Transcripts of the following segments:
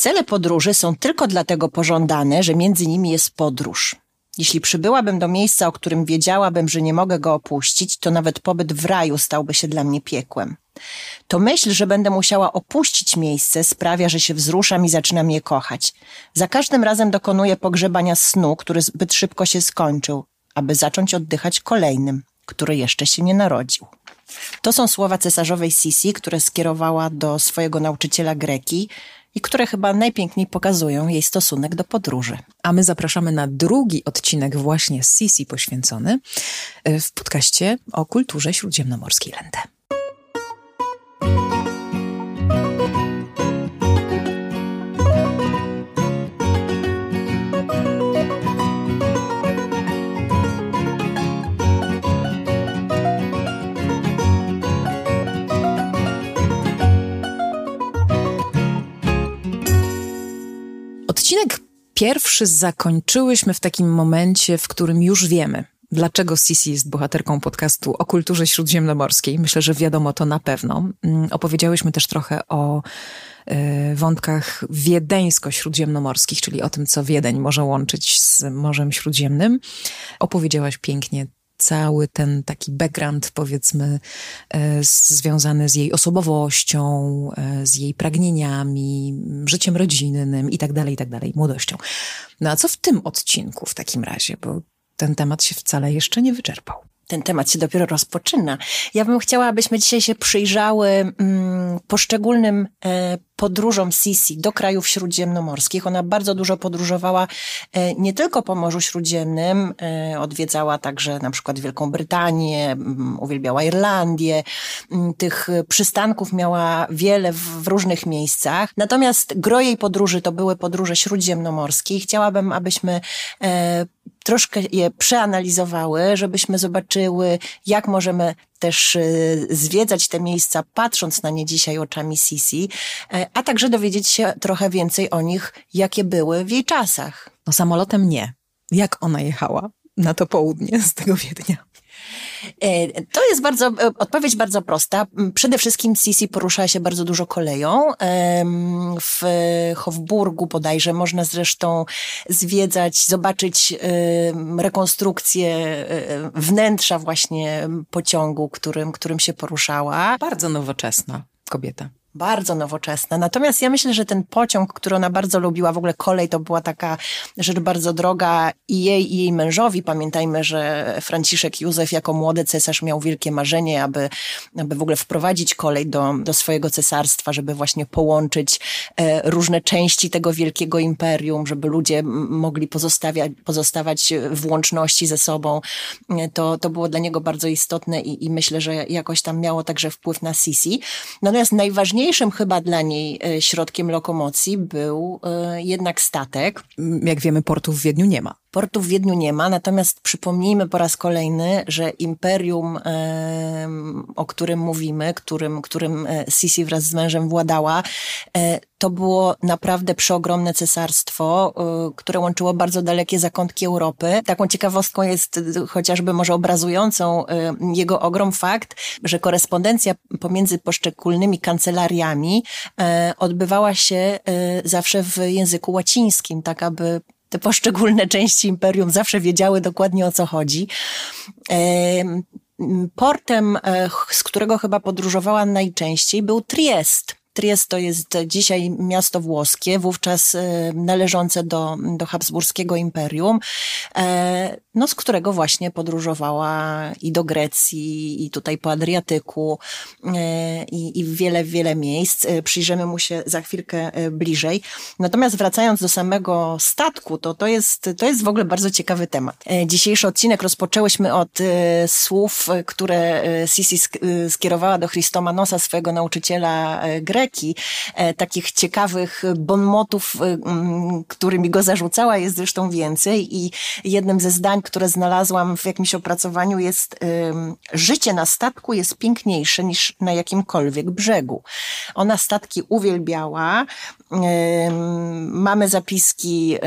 Cele podróży są tylko dlatego pożądane, że między nimi jest podróż. Jeśli przybyłabym do miejsca, o którym wiedziałabym, że nie mogę go opuścić, to nawet pobyt w raju stałby się dla mnie piekłem. To myśl, że będę musiała opuścić miejsce, sprawia, że się wzruszam i zaczynam je kochać. Za każdym razem dokonuję pogrzebania snu, który zbyt szybko się skończył, aby zacząć oddychać kolejnym, który jeszcze się nie narodził. To są słowa cesarzowej Sisi, które skierowała do swojego nauczyciela greki i które chyba najpiękniej pokazują jej stosunek do podróży. A my zapraszamy na drugi odcinek właśnie Sisi poświęcony e, w podcaście o kulturze śródziemnomorskiej Lente. Odcinek pierwszy zakończyłyśmy w takim momencie, w którym już wiemy, dlaczego Sisi jest bohaterką podcastu o kulturze śródziemnomorskiej. Myślę, że wiadomo to na pewno. Mm, opowiedziałyśmy też trochę o y, wątkach wiedeńsko-śródziemnomorskich, czyli o tym, co Wiedeń może łączyć z Morzem Śródziemnym. Opowiedziałaś pięknie cały ten taki background, powiedzmy, e, związany z jej osobowością, e, z jej pragnieniami, życiem rodzinnym i tak dalej, i tak dalej, młodością. No a co w tym odcinku w takim razie? Bo ten temat się wcale jeszcze nie wyczerpał ten temat się dopiero rozpoczyna. Ja bym chciała, abyśmy dzisiaj się przyjrzały mm, poszczególnym e, podróżom Sisi do krajów śródziemnomorskich. Ona bardzo dużo podróżowała e, nie tylko po Morzu Śródziemnym, e, odwiedzała także na przykład Wielką Brytanię, uwielbiała Irlandię. Tych przystanków miała wiele w różnych miejscach. Natomiast gro jej podróży to były podróże śródziemnomorskie i chciałabym, abyśmy e, troszkę je przeanalizowały, żebyśmy zobaczyły, jak możemy też y, zwiedzać te miejsca, patrząc na nie dzisiaj oczami Sisi, e, a także dowiedzieć się trochę więcej o nich, jakie były w jej czasach. No samolotem nie. Jak ona jechała na to południe z tego Wiednia? E, to jest bardzo, e, odpowiedź bardzo prosta. Przede wszystkim Sisi porusza się bardzo dużo koleją. W Hofburgu bodajże można zresztą zwiedzać, zobaczyć rekonstrukcję e, wnętrza właśnie pociągu, którym, którym się poruszała. Bardzo nowoczesna kobieta bardzo nowoczesna. Natomiast ja myślę, że ten pociąg, który ona bardzo lubiła, w ogóle kolej to była taka rzecz bardzo droga i jej, i jej mężowi. Pamiętajmy, że Franciszek Józef jako młody cesarz miał wielkie marzenie, aby, aby w ogóle wprowadzić kolej do, do swojego cesarstwa, żeby właśnie połączyć e, różne części tego wielkiego imperium, żeby ludzie mogli pozostawiać, pozostawać w łączności ze sobą. E, to, to było dla niego bardzo istotne i, i myślę, że jakoś tam miało także wpływ na Sisi. Natomiast najważniejsze najważniejszym chyba dla niej e, środkiem lokomocji był e, jednak statek. Jak wiemy, portu w Wiedniu nie ma. Portu w Wiedniu nie ma, natomiast przypomnijmy po raz kolejny, że imperium, o którym mówimy, którym, którym e, Sisi wraz z mężem władała, e, to było naprawdę przeogromne cesarstwo, e, które łączyło bardzo dalekie zakątki Europy. Taką ciekawostką jest chociażby może obrazującą jego ogrom fakt, że korespondencja pomiędzy poszczególnymi kancelariami odbywała się zawsze w języku łacińskim, tak aby te poszczególne części imperium zawsze wiedziały dokładnie o co chodzi. Portem, e, z którego chyba podróżowała najczęściej, był Triest. Triest to jest dzisiaj miasto włoskie, wówczas e, należące do, do Habsburskiego Imperium, e, no z którego właśnie podróżowała i do Grecji, i tutaj po Adriatyku, e, i, i wiele, wiele miejsc. Przyjrzymy mu się za chwilkę bliżej. Natomiast wracając do samego statku, to to jest, to jest w ogóle bardzo ciekawy temat. Dzisiejszy odcinek rozpoczęłyśmy od słów, które Sisi skierowała do Christomanosa, swojego nauczyciela Greki, E, takich ciekawych bonmotów, e, którymi go zarzucała, jest zresztą więcej i jednym ze zdań, które znalazłam w jakimś opracowaniu jest życie na statku jest piękniejsze niż na jakimkolwiek brzegu. Ona statki uwielbiała. Mamy zapiski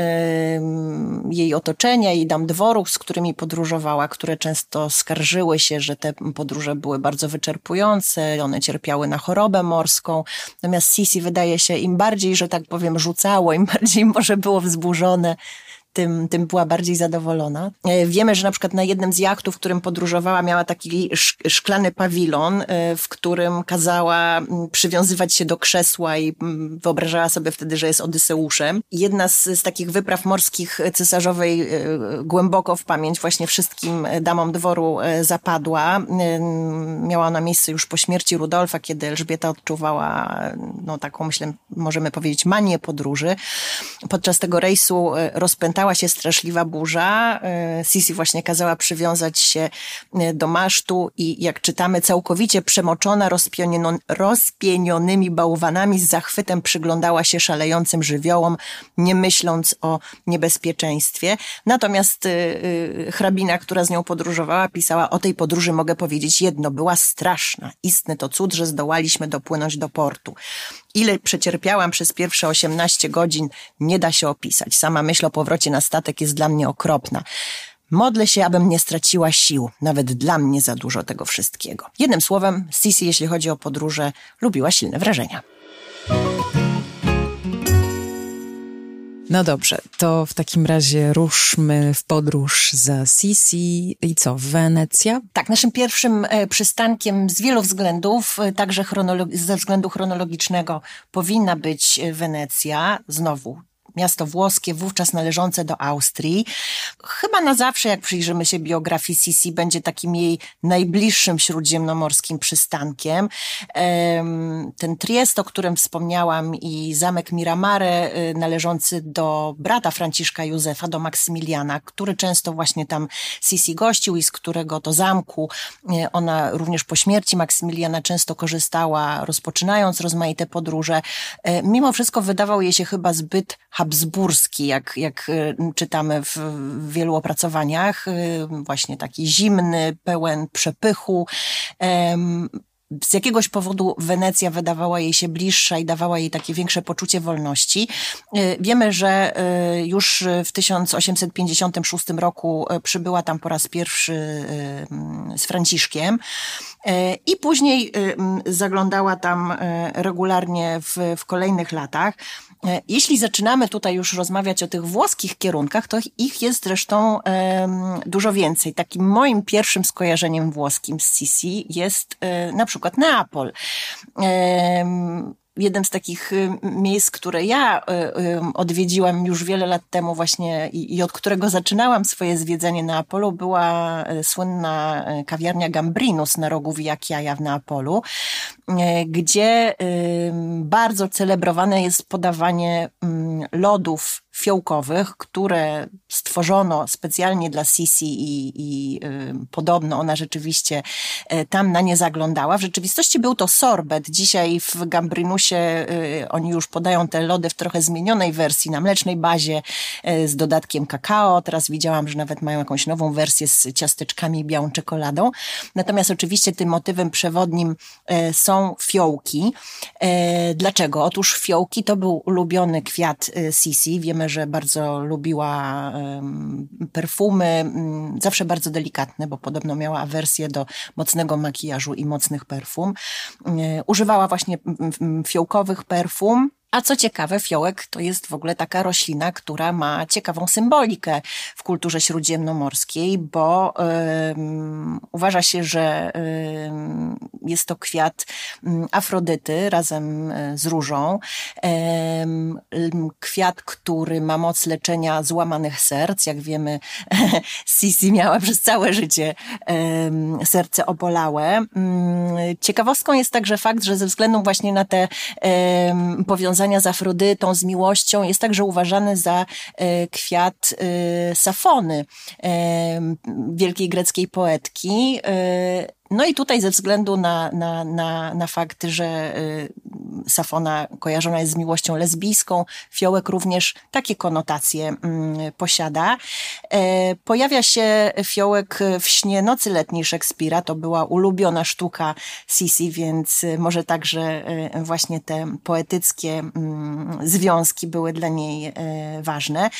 jej otoczenia, jej dam dworów, z którymi podróżowała, które często skarżyły się, że te podróże były bardzo wyczerpujące, one cierpiały na chorobę morską. Natomiast Sisi wydaje się im bardziej, że tak powiem, rzucało, im bardziej może było wzburzone, tym, tym była bardziej zadowolona. E, wiemy, że na przykład na jednym z jachtów, w którym podróżowała, miała taki szklany pawilon, e, w którym kazała przywiązywać się do krzesła i wyobrażała sobie wtedy, że jest Odyseuszem. Jedna z, z takich wypraw morskich cesarzowej e, głęboko w pamięć właśnie wszystkim damom dworu zapadła. Miała ona miejsce już po śmierci Rudolfa, kiedy Elżbieta odczuwała, no taką myślę, możemy powiedzieć, manię podróży. Podczas tego rejsu rozpętała stała się straszliwa burza. E, Sisi właśnie kazała przywiązać się e, do masztu i jak czytamy, całkowicie przemoczona rozpienionymi bałwanami z zachwytem przyglądała się szalejącym żywiołom, nie myśląc o niebezpieczeństwie. Natomiast e, hrabina, która z nią podróżowała, pisała o tej podróży mogę powiedzieć jedno, była straszna. Istny to cud, że zdołaliśmy dopłynąć do portu. Ile przecierpiałam przez pierwsze 18 godzin, nie da się opisać. Sama myśl o powrocie na statek jest dla mnie okropna. Modlę się, abym nie straciła sił. Nawet dla mnie za dużo tego wszystkiego. Jednym słowem, Sisi, jeśli chodzi o podróże, lubiła silne wrażenia. No dobrze, to w takim razie ruszmy w podróż za Sisi i co, Wenecja? Tak, naszym pierwszym e, przystankiem z wielu względów, e, także ze względu chronologicznego, powinna być e, Wenecja. Znowu miasto włoskie, wówczas należące do Austrii. Chyba na zawsze, jak przyjrzymy się biografii Sisi, będzie takim jej najbliższym śródziemnomorskim przystankiem. Ten Triest, o którym wspomniałam i zamek Miramare, y, należący do brata Franciszka Józefa, do Maksymiliana, który często właśnie tam Sisi gościł i z którego to zamku y, ona również po śmierci Maksymiliana często korzystała, rozpoczynając rozmaite podróże. Y, mimo wszystko wydawał jej się chyba zbyt habsburski, jak, jak y, czytamy w wielu opracowaniach, y, właśnie taki zimny, pełen przepychu. Z jakiegoś powodu Wenecja wydawała jej się bliższa i dawała jej takie większe poczucie wolności. Y, wiemy, że już w 1856 roku przybyła tam po raz pierwszy z Franciszkiem i później zaglądała tam regularnie w, w kolejnych latach. E, jeśli zaczynamy tutaj już rozmawiać o tych włoskich kierunkach, to ich jest zresztą um, dużo więcej. Takim moim pierwszym skojarzeniem włoskim z Sisi jest um, na przykład Neapol. Um, jednym z takich y, miejsc, które ja y, y, odwiedziłam już wiele lat temu właśnie i, od którego zaczynałam swoje zwiedzanie Neapolu była słynna kawiarnia Gambrinus na rogu Via Chiaia w Neapolu, gdzie bardzo celebrowane jest podawanie lodów fiołkowych, które stworzono specjalnie dla Sisi i, i y, podobno ona rzeczywiście y, tam na nie zaglądała. W rzeczywistości był to sorbet. Dzisiaj w Gambrinusie y, oni już podają te lody w trochę zmienionej wersji, na mlecznej bazie y, z dodatkiem kakao. Teraz widziałam, że nawet mają jakąś nową wersję z ciasteczkami i białą czekoladą. Natomiast oczywiście tym motywem przewodnim są fiołki. Dlaczego? Otóż fiołki to był ulubiony kwiat Sisi. Wiemy, wiemy, że bardzo lubiła perfumy, mm, zawsze bardzo delikatne, bo podobno miała awersję do mocnego makijażu i mocnych perfum. E, używała właśnie fiołkowych perfum, a co ciekawe, fiołek to jest w ogóle taka roślina, która ma ciekawą symbolikę w kulturze śródziemnomorskiej, bo um, uważa się, że jest to kwiat um, Afrodyty razem e, z różą. kwiat, który ma moc leczenia złamanych serc. Jak wiemy, Sisi miała przez całe życie serce obolałe. Mm, ciekawostką jest także fakt, że ze względu właśnie na te powiązania z Afrodytą, z miłością, jest także uważany za e, kwiat e, Safony, wielkiej greckiej poetki. No i tutaj ze względu na, na, na, na fakt, że Safona kojarzona jest z miłością lesbijską, fiołek również takie konotacje mm, posiada. E, pojawia się fiołek w śnie Nocy Letniej Szekspira, to była ulubiona sztuka Sisi, więc może także e, właśnie te poetyckie mm, związki były dla niej e, ważne.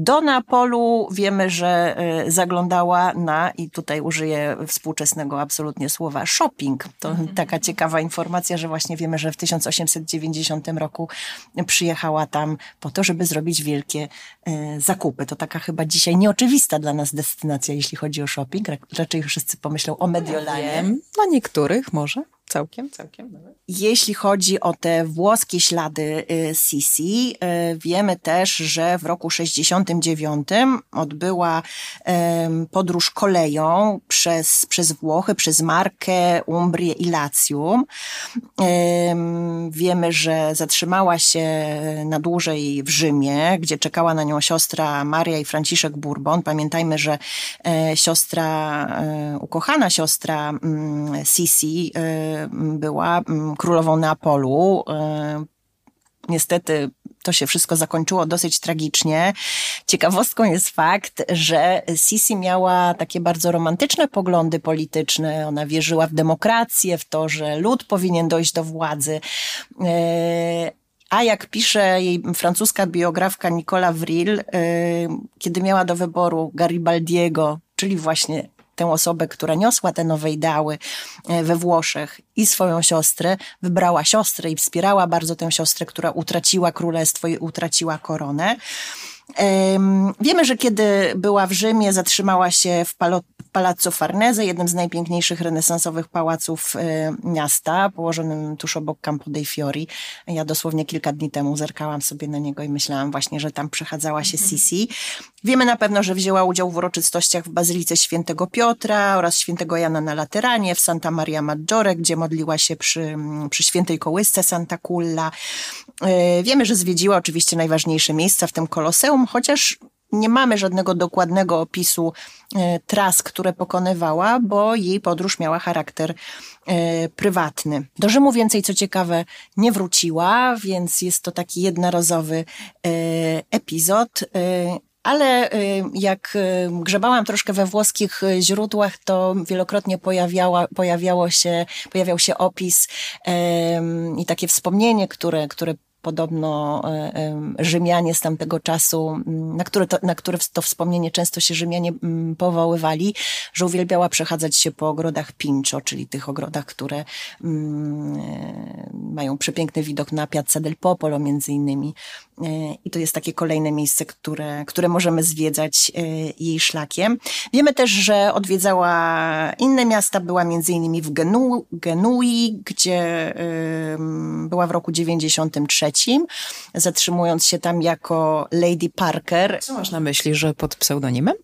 Do Neapolu wiemy, że e, zaglądała na, i tutaj użyję współczesnego absolutnie słowa, shopping. To mhm. taka ciekawa informacja, że właśnie wiemy, że w 1890 roku przyjechała tam po to, żeby zrobić wielkie e, zakupy. To taka chyba dzisiaj nieoczywista dla nas destynacja, jeśli chodzi o shopping. Raczej wszyscy pomyślą o Mediolanie. Dla niektórych może. Całkiem, całkiem. Jeśli chodzi o te włoskie ślady y, Sisi, y, wiemy też, że w roku 69 odbyła podróż koleją przez, przez Włochy, przez Markę, Umbrię i Lacjum. Wiemy, że zatrzymała się na dłużej w Rzymie, gdzie czekała na nią siostra Maria i Franciszek Bourbon. Pamiętajmy, że e, siostra, e, ukochana siostra mm, Sisi e, była królową Neapolu. E, niestety to się wszystko zakończyło dosyć tragicznie. Ciekawostką jest fakt, że Sisi miała takie bardzo romantyczne poglądy polityczne. Ona wierzyła w demokrację, w to, że lud powinien dojść do władzy. E, a jak pisze jej francuska biografka Nicola Vril, e, kiedy miała do wyboru Garibaldiego, czyli właśnie tę osobę, która niosła te nowe ideały e, we Włoszech i swoją siostrę, wybrała siostrę i wspierała bardzo tę siostrę, która utraciła królestwo i utraciła koronę. Wiemy, że kiedy była w Rzymie, zatrzymała się w Palazzo Farnese, jednym z najpiękniejszych renesansowych pałaców e, miasta, położonym tuż obok Campo dei Fiori. Ja dosłownie kilka dni temu zerkałam sobie na niego i myślałam właśnie, że tam przechadzała się mhm. Sisi. Wiemy na pewno, że wzięła udział w uroczystościach w Bazylice Świętego Piotra oraz Świętego Jana na Lateranie, w Santa Maria Maggiore, gdzie modliła się przy, przy świętej kołysce Santa Culla. E, wiemy, że zwiedziła oczywiście najważniejsze miejsca, w tym Koloseum, chociaż nie mamy żadnego dokładnego opisu e, tras, które pokonywała, bo jej podróż miała charakter e, prywatny. Do Rzymu więcej, co ciekawe, nie wróciła, więc jest to taki jednorazowy epizod. Ale jak grzebałam troszkę we włoskich źródłach, to wielokrotnie pojawiała, pojawiało się, pojawiał się opis i takie wspomnienie, które, które podobno e, Rzymianie z tamtego czasu, na które, to, na które to wspomnienie często się Rzymianie powoływali, że uwielbiała przechadzać się po ogrodach Pincho, czyli tych ogrodach, które e, mają przepiękny widok na Piazza del Popolo między innymi. E, I to jest takie kolejne miejsce, które, które możemy zwiedzać jej szlakiem. Wiemy też, że odwiedzała inne miasta, była między innymi w Genu, Genui, gdzie była w roku 93 zatrzymując się tam jako Lady Parker. Co masz na myśli, że pod pseudonimem?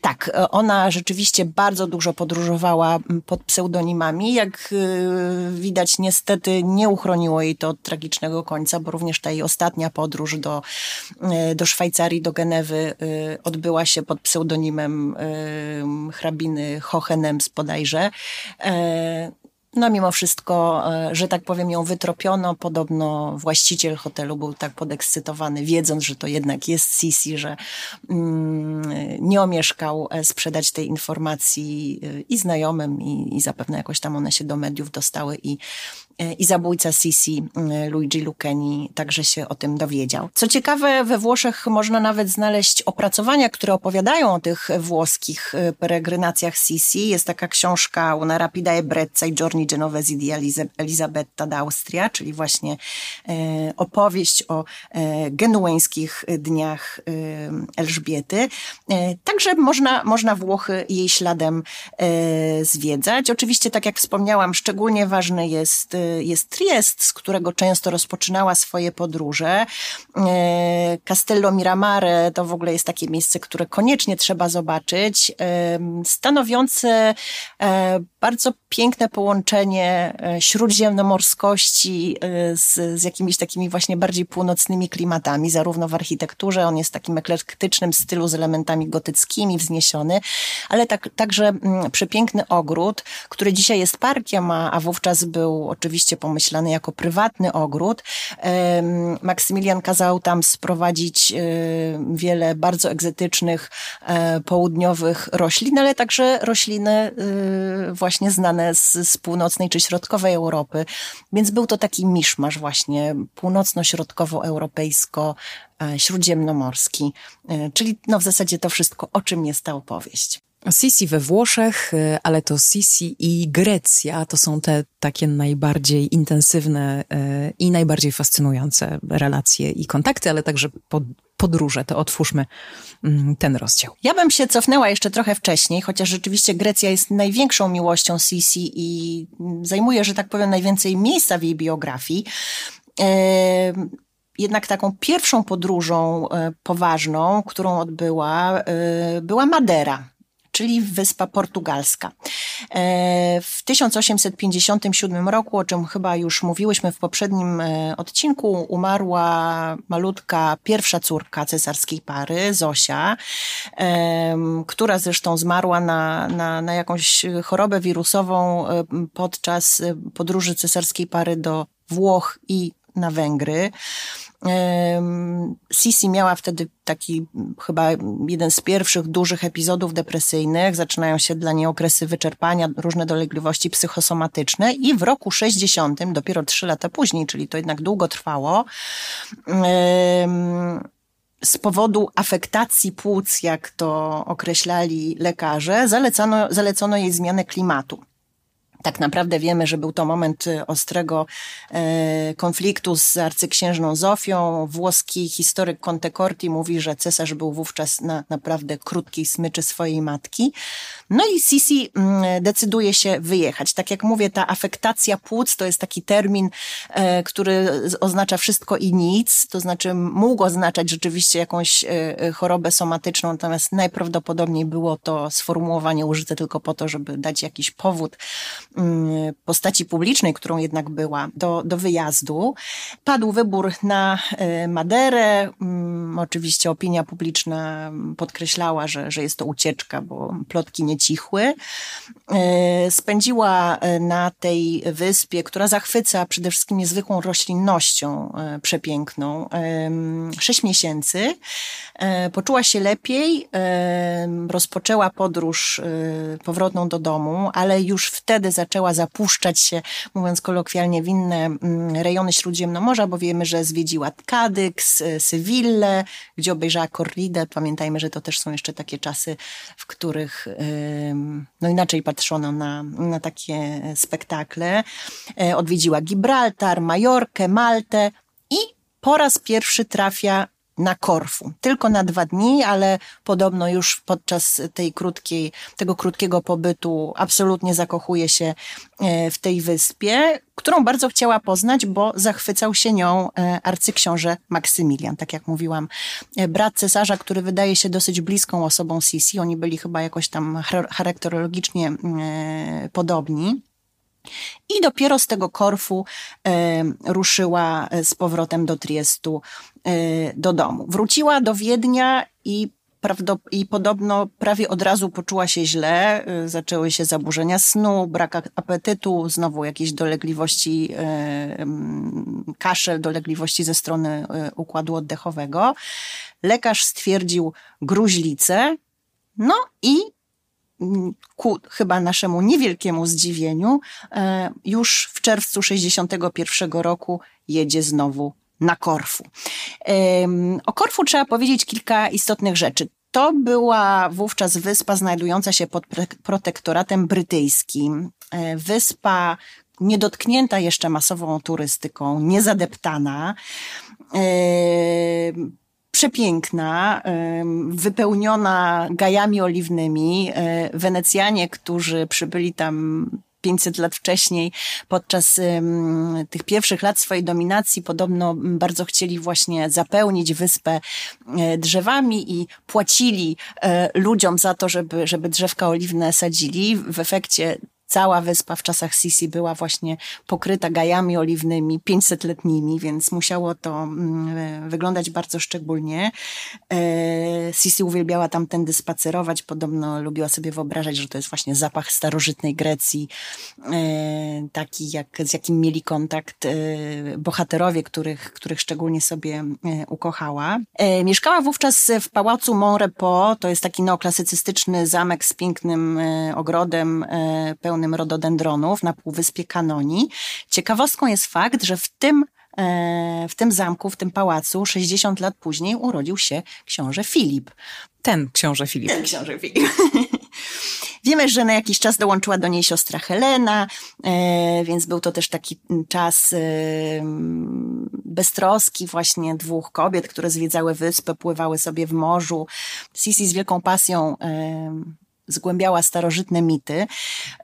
Tak, ona rzeczywiście bardzo dużo podróżowała pod pseudonimami. Jak y, widać, niestety nie uchroniło jej to od tragicznego końca, bo również ta jej ostatnia podróż do, y, do Szwajcarii, do Genewy odbyła się pod pseudonimem hrabiny Hohenems bodajże. No mimo wszystko, e, że tak powiem, ją wytropiono. Podobno właściciel hotelu był tak podekscytowany, wiedząc, że to jednak jest Sisi, że mm, nie omieszkał e, sprzedać tej informacji e, i znajomym, i, i zapewne jakoś tam one się do mediów dostały i i zabójca Sisi, e, Luigi Lucchini, także się o tym dowiedział. Co ciekawe, we Włoszech można nawet znaleźć opracowania, które opowiadają o tych włoskich e, peregrinacjach Sisi. Jest taka książka Una rapida ebrezza i giorni genovesi di Elisabetta d'Austria, czyli właśnie opowieść o genueńskich dniach Elżbiety. Także można, można Włochy jej śladem zwiedzać. Oczywiście, tak jak wspomniałam, szczególnie ważny jest jest Triest, z którego często rozpoczynała swoje podróże. E, Castello Miramare to w ogóle jest takie miejsce, które koniecznie trzeba zobaczyć, e, stanowiące e, bardzo piękne połączenie śródziemnomorskości z, z jakimiś takimi właśnie bardziej północnymi klimatami, zarówno w architekturze, on jest takim eklektycznym stylu z elementami gotyckimi, wzniesiony, ale tak, także mm, przepiękny ogród, który dzisiaj jest parkiem, a, a wówczas był oczywiście oczywiście pomyślany jako prywatny ogród. Maksymilian kazał tam sprowadzić wiele bardzo egzotycznych, południowych roślin, ale także rośliny właśnie znane z, z północnej czy środkowej Europy. Więc był to taki miszmasz właśnie północno-środkowoeuropejsko śródziemnomorski, czyli no w zasadzie to wszystko, o czym jest ta opowieść. Sisi we Włoszech, y, ale to Sisi i Grecja to są te takie najbardziej intensywne y, i najbardziej fascynujące relacje i kontakty, ale także podróże. To otwórzmy mm, ten rozdział. Ja bym się cofnęła jeszcze trochę wcześniej, chociaż rzeczywiście Grecja jest największą miłością Sisi i zajmuje, że tak powiem, najwięcej miejsca w jej biografii jednak taką pierwszą podróżą e, poważną, którą odbyła, e, była Madera czyli wyspa portugalska. E, w 1857 roku, o czym chyba już mówiłyśmy w poprzednim e, odcinku, umarła malutka pierwsza córka cesarskiej pary, Zosia, która zresztą zmarła na, na, na jakąś chorobę wirusową e, podczas podróży cesarskiej pary do Włoch i na Węgry. Sisi miała wtedy taki chyba jeden z pierwszych dużych epizodów depresyjnych. Zaczynają się dla niej okresy wyczerpania, różne dolegliwości psychosomatyczne i w roku 60, dopiero trzy lata później, czyli to jednak długo trwało, z powodu afektacji płuc, jak to określali lekarze, zalecano, zalecono jej zmianę klimatu. Tak naprawdę wiemy, że był to moment y, ostrego e, konfliktu z arcyksiężną Zofią. Włoski historyk Conte Corti mówi, że cesarz był wówczas na naprawdę krótkiej smyczy swojej matki. No i Sisi mm, decyduje się wyjechać. Tak jak mówię, ta afektacja płuc to jest taki termin, e, który oznacza wszystko i nic. To znaczy mógł oznaczać rzeczywiście jakąś e, chorobę somatyczną, natomiast najprawdopodobniej było to sformułowanie użyte tylko po to, żeby dać jakiś powód postaci publicznej, którą jednak była, do, do wyjazdu. Padł wybór na e, Maderę. Mm, oczywiście opinia publiczna podkreślała, że, że jest to ucieczka, bo plotki nie cichły. E, spędziła e, na tej wyspie, która zachwyca przede wszystkim niezwykłą roślinnością przepiękną, sześć miesięcy. Poczuła się lepiej, rozpoczęła podróż powrotną do domu, ale już wtedy zaczęła zapuszczać się, mówiąc kolokwialnie, w inne mm, rejony Śródziemnomorza, bo wiemy, że zwiedziła Kadyks, Sewillę, gdzie obejrzała Corridę. Pamiętajmy, że to też są jeszcze takie czasy, w których no inaczej patrzono na, na takie spektakle. E, odwiedziła Gibraltar, Majorkę, Maltę i po raz pierwszy trafia na Korfu. Tylko na dwa dni, ale podobno już podczas tej krótkiej, tego krótkiego pobytu absolutnie zakochuje się e, w tej wyspie, którą bardzo chciała poznać, bo zachwycał się nią e, arcyksiąże Maksymilian. Tak jak mówiłam, e, brat cesarza, który wydaje się dosyć bliską osobą Sisi. Oni byli chyba jakoś tam charakterologicznie podobni. I dopiero z tego Korfu e, ruszyła e, z powrotem do Triestu, e, do domu. Wróciła do Wiednia i i podobno prawie od razu poczuła się źle. Zaczęły się zaburzenia snu, brak apetytu, znowu jakieś dolegliwości, kaszel, dolegliwości ze strony układu oddechowego. Lekarz stwierdził gruźlicę, no i ku chyba naszemu niewielkiemu zdziwieniu, e, już w czerwcu 61 roku jedzie znowu na Korfu. O Korfu trzeba powiedzieć kilka istotnych rzeczy. To była wówczas wyspa znajdująca się pod protektoratem brytyjskim. E, wyspa niedotknięta jeszcze masową turystyką, niezadeptana przepiękna, wypełniona gajami oliwnymi. E, Wenecjanie, którzy przybyli tam 500 lat wcześniej, podczas tych pierwszych lat swojej dominacji, podobno bardzo chcieli właśnie zapełnić wyspę e, drzewami i płacili e, ludziom za to, żeby, żeby drzewka oliwne sadzili. W efekcie Cała wyspa w czasach Sisi była właśnie pokryta gajami oliwnymi, 500-letnimi, więc musiało to mm, wyglądać bardzo szczególnie. E, Sisi uwielbiała tamtędy spacerować, podobno lubiła sobie wyobrażać, że to jest właśnie zapach starożytnej Grecji, e, taki jak, z jakim mieli kontakt e, bohaterowie, których, których szczególnie sobie ukochała. Mieszkała wówczas w pałacu Monrepo, to jest taki neoklasycystyczny zamek z pięknym ogrodem pełnym rododendronów na półwyspie Kanoni. Ciekawostką jest fakt, że w tym e, w tym zamku, w tym pałacu 60 lat później urodził się książę Filip. Ten książę Filip. Ten książę Filip. Wiemy, że na jakiś czas dołączyła do niej siostra Helena, e, więc był to też taki czas e, beztroski właśnie dwóch kobiet, które zwiedzały wyspę, pływały sobie w morzu. Sisi z wielką pasją zgłębiała starożytne mity.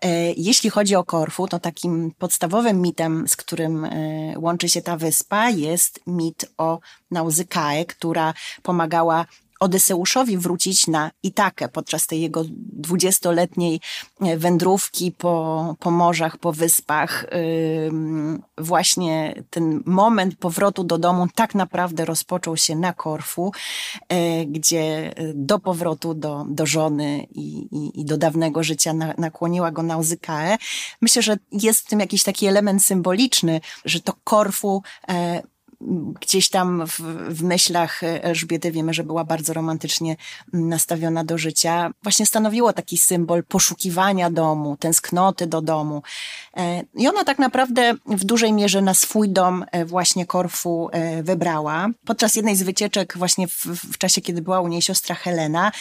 E, jeśli chodzi o Korfu, to takim podstawowym mitem, z którym e, łączy się ta wyspa, jest mit o Nauzykae, która pomagała Odyseuszowi wrócić na Itakę podczas tej jego dwudziestoletniej e, wędrówki po, po morzach, po wyspach. Właśnie ten moment powrotu do domu tak naprawdę rozpoczął się na Korfu, e, gdzie do powrotu do, do żony i, i, i do dawnego życia nakłoniła go Nauzykae. Myślę, że jest w tym jakiś taki element symboliczny, że to Korfu e, gdzieś tam w, w myślach Elżbiety wiemy, że była bardzo romantycznie nastawiona do życia, właśnie stanowiło taki symbol poszukiwania domu, tęsknoty do domu. E, I ona tak naprawdę w dużej mierze na swój dom e, właśnie Korfu e, wybrała. Podczas jednej z wycieczek właśnie w, w czasie, kiedy była u niej siostra Helena,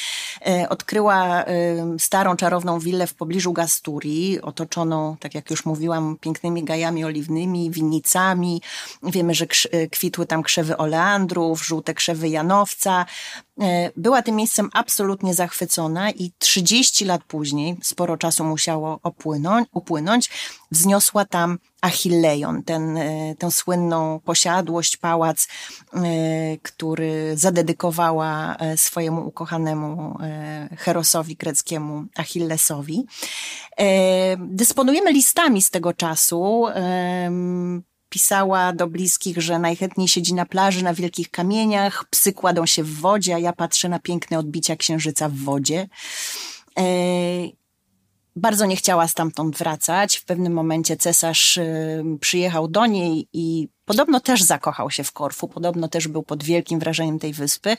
odkryła starą, czarowną willę w pobliżu Gasturii, otoczoną, tak jak już mówiłam, pięknymi gajami oliwnymi, winnicami. Wiemy, że kwitły tam krzewy oleandrów, żółte krzewy janowca. E, była tym miejscem absolutnie zachwycona i 30 lat później, sporo czasu musiało opłynąć, upłynąć, wzniosła tam Achillejon, ten, e, tę słynną posiadłość, pałac, e, który zadedykowała swojemu ukochanemu Herosowi greckiemu Achillesowi. Dysponujemy listami z tego czasu pisała do bliskich, że najchętniej siedzi na plaży na wielkich kamieniach, psy kładą się w wodzie, a ja patrzę na piękne odbicia księżyca w wodzie. E, bardzo nie chciała stamtąd wracać. W pewnym momencie cesarz y, przyjechał do niej i podobno też zakochał się w Korfu, podobno też był pod wielkim wrażeniem tej wyspy.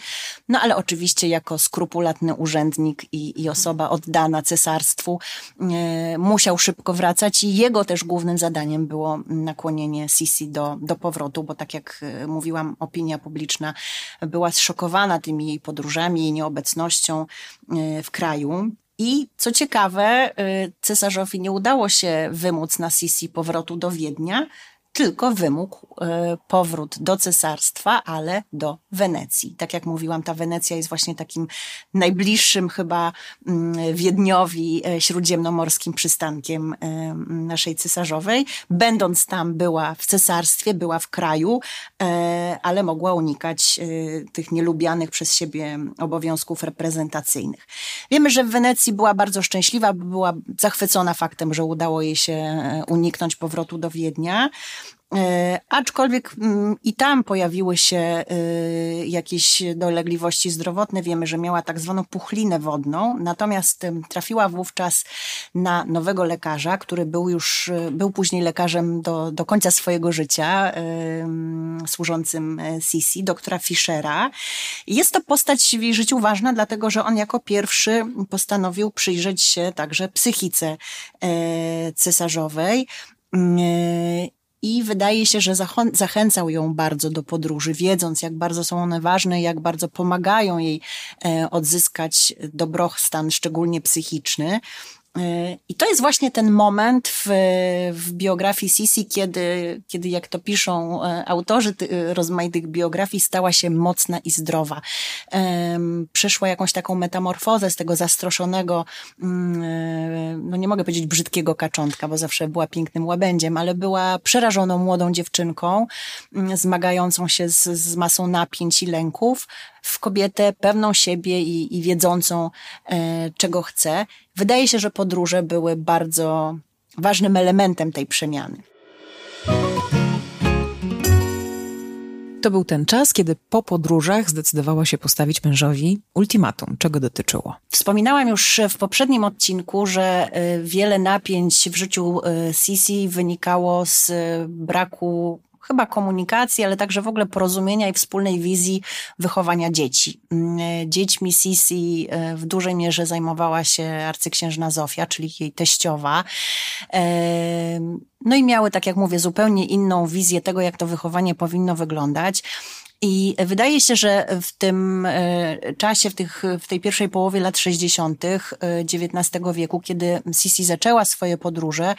No ale oczywiście jako skrupulatny urzędnik i, i osoba oddana cesarstwu e, musiał szybko wracać i jego też głównym zadaniem było nakłonienie Sisi do, do powrotu, bo tak jak e, mówiłam, opinia publiczna była zszokowana tymi jej podróżami, jej nieobecnością e, w kraju. I co ciekawe, y, cesarzowi nie udało się wymóc na Sisi powrotu do Wiednia, tylko wymógł e, powrót do cesarstwa, ale do Wenecji. Tak jak mówiłam, ta Wenecja jest właśnie takim najbliższym chyba mm, Wiedniowi e, śródziemnomorskim przystankiem e, naszej cesarzowej. Będąc tam była w cesarstwie, była w kraju, ale mogła unikać tych nielubianych przez siebie obowiązków reprezentacyjnych. Wiemy, że w Wenecji była bardzo szczęśliwa, była zachwycona faktem, że udało jej się uniknąć powrotu do Wiednia. E, aczkolwiek mm, i tam pojawiły się e, jakieś dolegliwości zdrowotne. Wiemy, że miała tak zwaną puchlinę wodną, natomiast trafiła wówczas na nowego lekarza, który był już, e, był później lekarzem do, do końca swojego życia, służącym Sisi, doktora Fischera. Jest to postać w jej życiu ważna, dlatego że on jako pierwszy postanowił przyjrzeć się także psychice cesarzowej i wydaje się, że zachęcał ją bardzo do podróży, wiedząc, jak bardzo są one ważne, jak bardzo pomagają jej e, odzyskać dobrostan, szczególnie psychiczny. I to jest właśnie ten moment w, w biografii Sisi, kiedy, kiedy, jak to piszą e, autorzy rozmaitych biografii, stała się mocna i zdrowa. Przeszła jakąś taką metamorfozę z tego zastroszonego, mm, e, no nie mogę powiedzieć brzydkiego kaczątka, bo zawsze była pięknym łabędziem, ale była przerażoną młodą dziewczynką, mm, zmagającą się z, z masą napięć i lęków, w kobietę pewną siebie i, i wiedzącą, e, czego chce. Wydaje się, że podróże były bardzo ważnym elementem tej przemiany. To był ten czas, kiedy po podróżach zdecydowała się postawić mężowi ultimatum. Czego dotyczyło? Wspominałam już w poprzednim odcinku, że y, wiele napięć w życiu y, Sisi wynikało z braku chyba komunikacji, ale także w ogóle porozumienia i wspólnej wizji wychowania dzieci. Mm, dziećmi Sisi y, w dużej mierze zajmowała się arcyksiężna Zofia, czyli jej teściowa. No i miały, tak jak mówię, zupełnie inną wizję tego, jak to wychowanie powinno wyglądać. I wydaje się, że w tym e, czasie, w, tych, w tej pierwszej połowie lat 60. XIX e, wieku, kiedy Sisi zaczęła swoje podróże,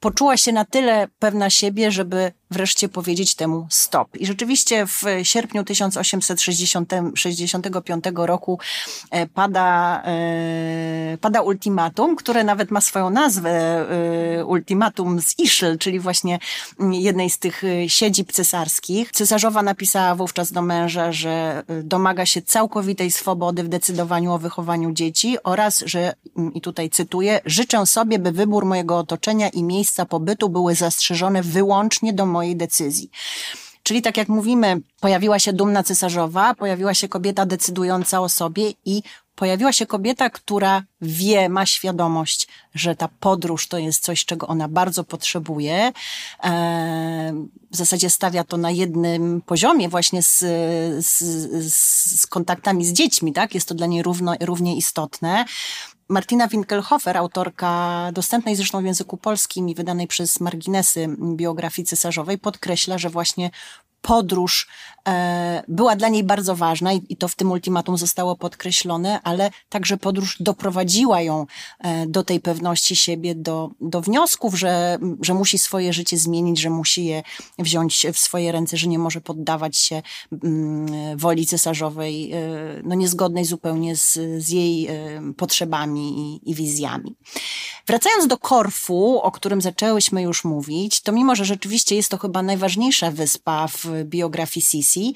poczuła się na tyle pewna siebie, żeby wreszcie powiedzieć temu stop. I rzeczywiście w sierpniu 1865 roku e, pada, e, pada ultimatum, które nawet ma swoją nazwę, e, ultimatum z Ischl, czyli właśnie jednej z tych siedzib cesarskich. Cesarzowa napisała wówczas do męża, że domaga się całkowitej swobody w decydowaniu o wychowaniu dzieci oraz, że, i tutaj cytuję, życzę sobie, by wybór mojego otoczenia i miejsca pobytu były zastrzeżone wyłącznie do mojej decyzji. Czyli tak jak mówimy, pojawiła się dumna cesarzowa, pojawiła się kobieta decydująca o sobie i pojawiła się kobieta, która wie, ma świadomość, że ta podróż to jest coś, czego ona bardzo potrzebuje. E, w zasadzie stawia to na jednym poziomie właśnie z, z, z kontaktami z dziećmi, tak? Jest to dla niej równo, równie istotne. Martina Winkelhofer, autorka dostępnej zresztą w języku polskim i wydanej przez marginesy biografii cesarzowej, podkreśla, że właśnie podróż e, była dla niej bardzo ważna i, i, to w tym ultimatum zostało podkreślone, ale także podróż doprowadziła ją e, do tej pewności siebie, do, do wniosków, że, że musi swoje życie zmienić, że musi je wziąć w swoje ręce, że nie może poddawać się mm, woli cesarzowej, e, no niezgodnej zupełnie z, z jej e, potrzebami i, i wizjami. Wracając do Korfu, o którym zaczęłyśmy już mówić, to mimo, że rzeczywiście jest to chyba najważniejsza wyspa w biografii Sisi,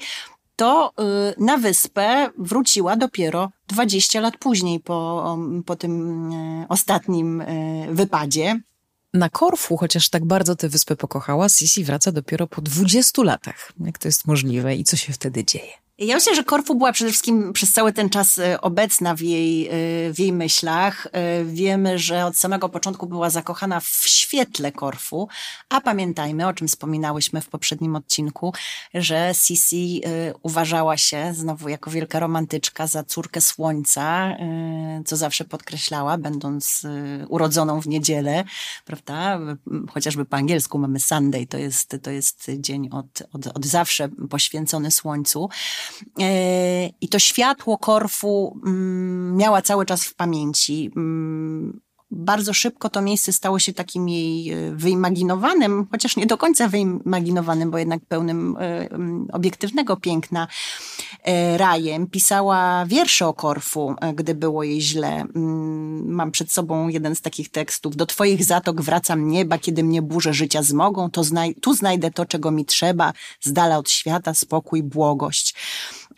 to y, na wyspę wróciła dopiero 20 lat później po, po tym y, ostatnim y, wypadzie. Na Korfu, chociaż tak bardzo tę wyspę pokochała, Sisi wraca dopiero po 20 latach. Jak to jest możliwe i co się wtedy dzieje? Ja myślę, że Korfu była przede wszystkim przez cały ten czas e, obecna w jej, e, w jej myślach. E, wiemy, że od samego początku była zakochana w świetle Korfu, a pamiętajmy, o czym wspominałyśmy w poprzednim odcinku, że Sisi uważała się znowu jako wielka romantyczka za córkę słońca, co zawsze podkreślała, będąc urodzoną w niedzielę, prawda? Chociażby po angielsku mamy Sunday, to jest, to jest dzień od, od, od zawsze poświęcony słońcu. E, I to światło Korfu mm, miała cały czas w pamięci. Bardzo szybko to miejsce stało się takim jej e, wyimaginowanym, chociaż nie do końca wyimaginowanym, bo jednak pełnym e, obiektywnego piękna rajem. Pisała wiersze o Korfu, gdy było jej źle. Mm, mam przed sobą jeden z takich tekstów. Do twoich zatok wracam nieba, kiedy mnie burze życia zmogą, to znaj tu znajdę to, czego mi trzeba, z dala od świata, spokój, błogość.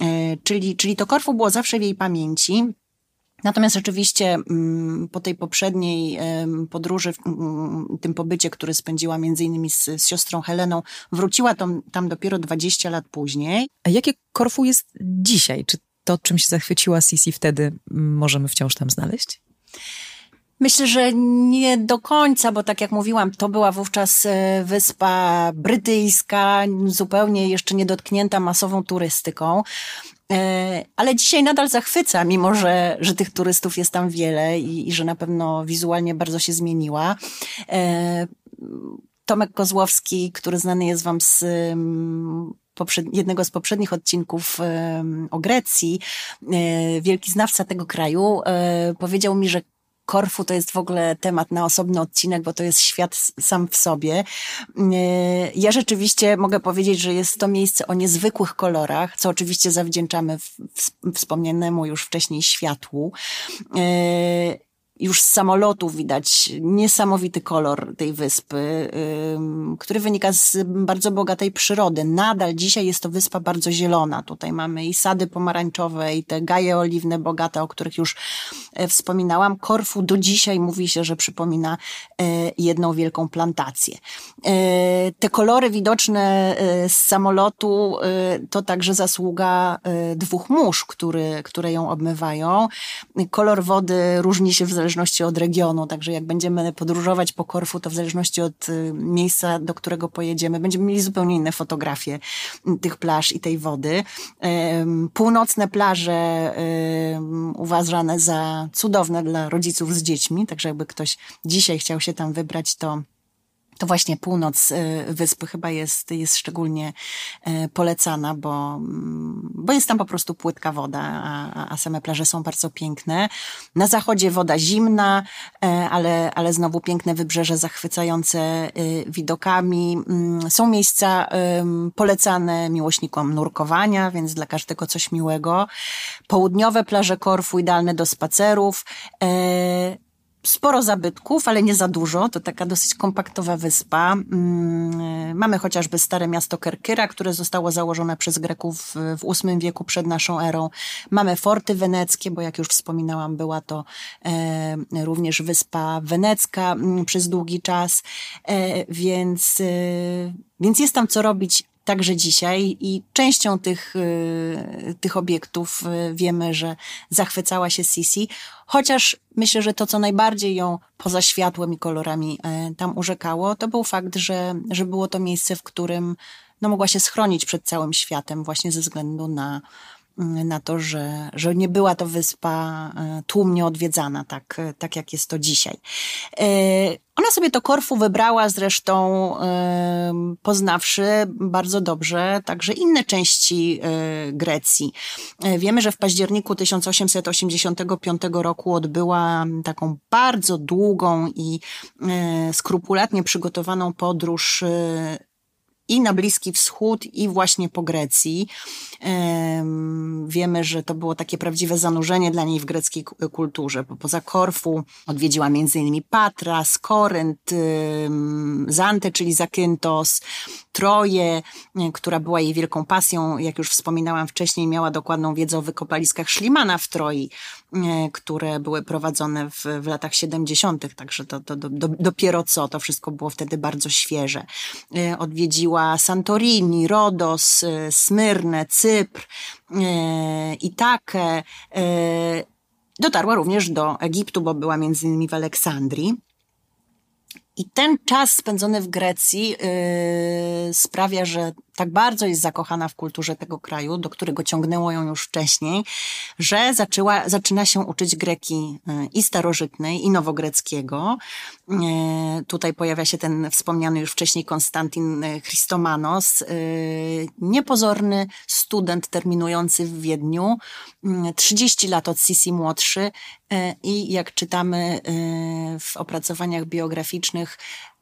E, czyli, czyli to Korfu było zawsze w jej pamięci. Natomiast rzeczywiście mm, po tej poprzedniej podróży, mm, tym pobycie, który spędziła między innymi z, z siostrą Heleną, wróciła tam, tam dopiero 20 lat później. A jakie Korfu jest dzisiaj? Czy to, czym się zachwyciła Sisi wtedy, możemy wciąż tam znaleźć? Myślę, że nie do końca, bo tak jak mówiłam, to była wówczas e, wyspa brytyjska, zupełnie jeszcze nie dotknięta masową turystyką. E, ale dzisiaj nadal zachwyca, mimo że, że tych turystów jest tam wiele i, i że na pewno wizualnie bardzo się zmieniła. E, Tomek Kozłowski, który znany jest wam z jednego z poprzednich odcinków o Grecji, wielki znawca tego kraju, powiedział mi, że Korfu to jest w ogóle temat na osobny odcinek, bo to jest świat sam w sobie. E, ja rzeczywiście mogę powiedzieć, że jest to miejsce o niezwykłych kolorach, co oczywiście zawdzięczamy wspomnianemu już wcześniej światłu. Już z samolotu widać niesamowity kolor tej wyspy, który wynika z bardzo bogatej przyrody. Nadal dzisiaj jest to wyspa bardzo zielona. Tutaj mamy i sady pomarańczowe, i te gaje oliwne bogate, o których już e, wspominałam. Korfu do dzisiaj mówi się, że przypomina e, jedną wielką plantację. E, te kolory widoczne z samolotu to także zasługa dwóch mórz, które ją obmywają. Kolor wody różni się w zależności zależności od regionu, także jak będziemy podróżować po Korfu, to w zależności od y, miejsca, do którego pojedziemy, będziemy mieli zupełnie inne fotografie tych plaż i tej wody. Północne plaże uważane za cudowne dla rodziców z dziećmi, także jakby ktoś dzisiaj chciał się tam wybrać, to to właśnie północ y, wyspy chyba jest, jest szczególnie y, polecana, bo, mm, bo jest tam po prostu płytka woda, a, a same plaże są bardzo piękne. Na zachodzie woda zimna, y, ale, ale znowu piękne wybrzeże zachwycające widokami. Mm, są miejsca polecane miłośnikom nurkowania, więc dla każdego coś miłego. Południowe plaże Korfu idealne do spacerów sporo zabytków, ale nie za dużo. To taka dosyć kompaktowa wyspa. Mm, mamy chociażby stare miasto Kerkyra, które zostało założone przez Greków w VIII wieku przed naszą erą. Mamy forty weneckie, bo jak już wspominałam, była to e, również wyspa wenecka mm, przez długi czas, e, więc, e, więc jest tam co robić także dzisiaj i częścią tych, y, tych obiektów y, wiemy, że zachwycała się Sisi, chociaż myślę, że to, co najbardziej ją poza światłem i kolorami y, tam urzekało, to był fakt, że, że było to miejsce, w którym no, mogła się schronić przed całym światem właśnie ze względu na, na to, że, że nie była to wyspa e, tłumnie odwiedzana, tak, e, tak jak jest to dzisiaj. E, ona sobie to Korfu wybrała zresztą, poznawszy bardzo dobrze także inne części Grecji. Wiemy, że w październiku 1885 roku odbyła taką bardzo długą i skrupulatnie przygotowaną podróż i na Bliski Wschód, i właśnie po Grecji. Wiemy, że to było takie prawdziwe zanurzenie dla niej w greckiej kulturze. Poza Korfu odwiedziła m.in. Patras, Korynt, Zantę, czyli Zakynthos, Troję, e, która była jej wielką pasją. Jak już wspominałam wcześniej, miała dokładną wiedzę o wykopaliskach Szlimana w Troi, e, które były prowadzone w, w latach 70., także to, to do, do, dopiero co, to wszystko było wtedy bardzo świeże. E, Santorini, Rodos, Smyrnę, Cypr, Itakę. Dotarła również do Egiptu, bo była między innymi w Aleksandrii. I ten czas spędzony w Grecji yy, sprawia, że tak bardzo jest zakochana w kulturze tego kraju, do którego ciągnęło ją już wcześniej, że zaczęła, zaczyna się uczyć greki yy, i starożytnej, i nowogreckiego. Yy, tutaj pojawia się ten wspomniany już wcześniej Konstantin yy, Christomanos, niepozorny student terminujący w Wiedniu, 30 lat od Sisi młodszy i jak czytamy w opracowaniach biograficznych,